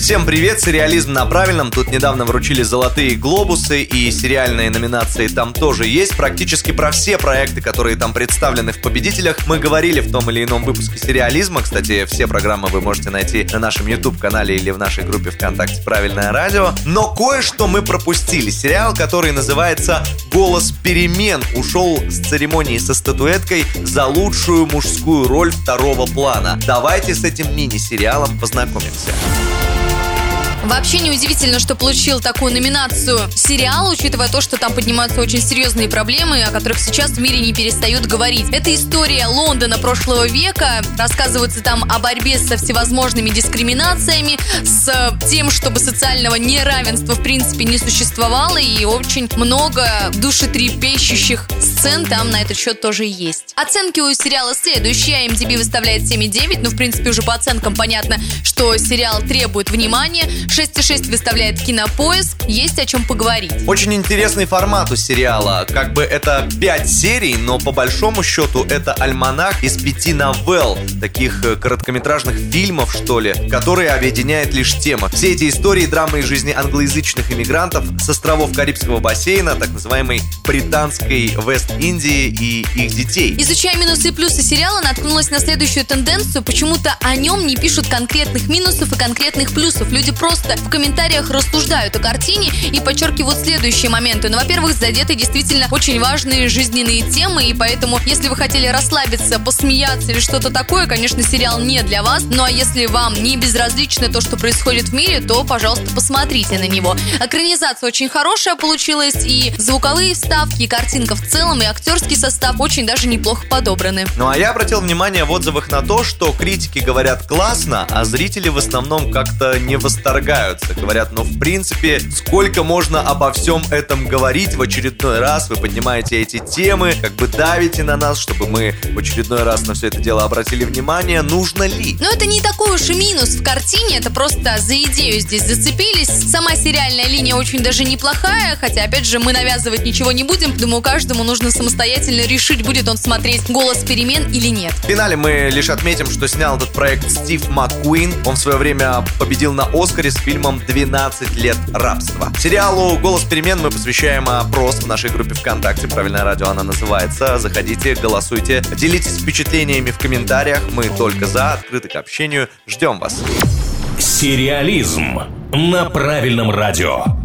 Всем привет, сериализм на правильном. Тут недавно вручили золотые глобусы и сериальные номинации там тоже есть. Практически про все проекты, которые там представлены в победителях, мы говорили в том или ином выпуске сериализма. Кстати, все программы вы можете найти на нашем YouTube-канале или в нашей группе ВКонтакте «Правильное радио». Но кое-что мы пропустили. Сериал, который называется «Голос перемен», ушел с церемонии со статуэткой за лучшую мужскую роль второго плана. Давайте с этим мини-сериалом познакомимся. Вообще неудивительно, что получил такую номинацию сериал, учитывая то, что там поднимаются очень серьезные проблемы, о которых сейчас в мире не перестают говорить. Это история Лондона прошлого века. Рассказывается там о борьбе со всевозможными дискриминациями, с тем, чтобы социального неравенства в принципе не существовало, и очень много душетрепещущих сцен там на этот счет тоже есть. Оценки у сериала следующие. IMDb выставляет 7,9, ну, в принципе, уже по оценкам понятно, что сериал требует внимания. 6,6 выставляет Кинопоиск. Есть о чем поговорить. Очень интересный формат у сериала. Как бы это 5 серий, но по большому счету это альманах из пяти новелл, таких э, короткометражных фильмов, что ли, которые объединяет лишь тема. Все эти истории драмы из жизни англоязычных иммигрантов с островов Карибского бассейна, так называемой британской Вест-Индии и их детей. Изучая минусы и плюсы сериала, наткнулась на следующую тенденцию. Почему-то о нем не пишут конкретных минусов и конкретных плюсов. Люди просто в комментариях рассуждают о картине и подчеркивают следующие моменты. Ну, во-первых, задеты действительно очень важные жизненные темы, и поэтому, если вы хотели расслабиться, посмеяться или что-то такое, конечно, сериал не для вас. Ну, а если вам не безразлично то, что происходит в мире, то, пожалуйста, посмотрите на него. Экранизация очень хорошая получилась, и звуковые вставки, и картинка в целом, и актерский состав очень даже неплохо подобраны. Ну, а я обратил внимание в отзывах на то, что критики говорят классно, а зрители в основном как-то не восторгаются. Говорят, ну в принципе, сколько можно обо всем этом говорить в очередной раз? Вы поднимаете эти темы, как бы давите на нас, чтобы мы в очередной раз на все это дело обратили внимание. Нужно ли? Ну это не такой уж и минус в картине, это просто за идею здесь зацепились. Сама сериальная линия очень даже неплохая, хотя опять же мы навязывать ничего не будем. Думаю, каждому нужно самостоятельно решить, будет он смотреть «Голос перемен» или нет. В финале мы лишь отметим, что снял этот проект Стив МакКуин. Он в свое время победил на Оскаре с фильмом «12 лет рабства». Сериалу «Голос перемен» мы посвящаем опрос в нашей группе ВКонтакте. Правильное радио она называется. Заходите, голосуйте, делитесь впечатлениями в комментариях. Мы только за, открыты к общению. Ждем вас. Сериализм на правильном радио.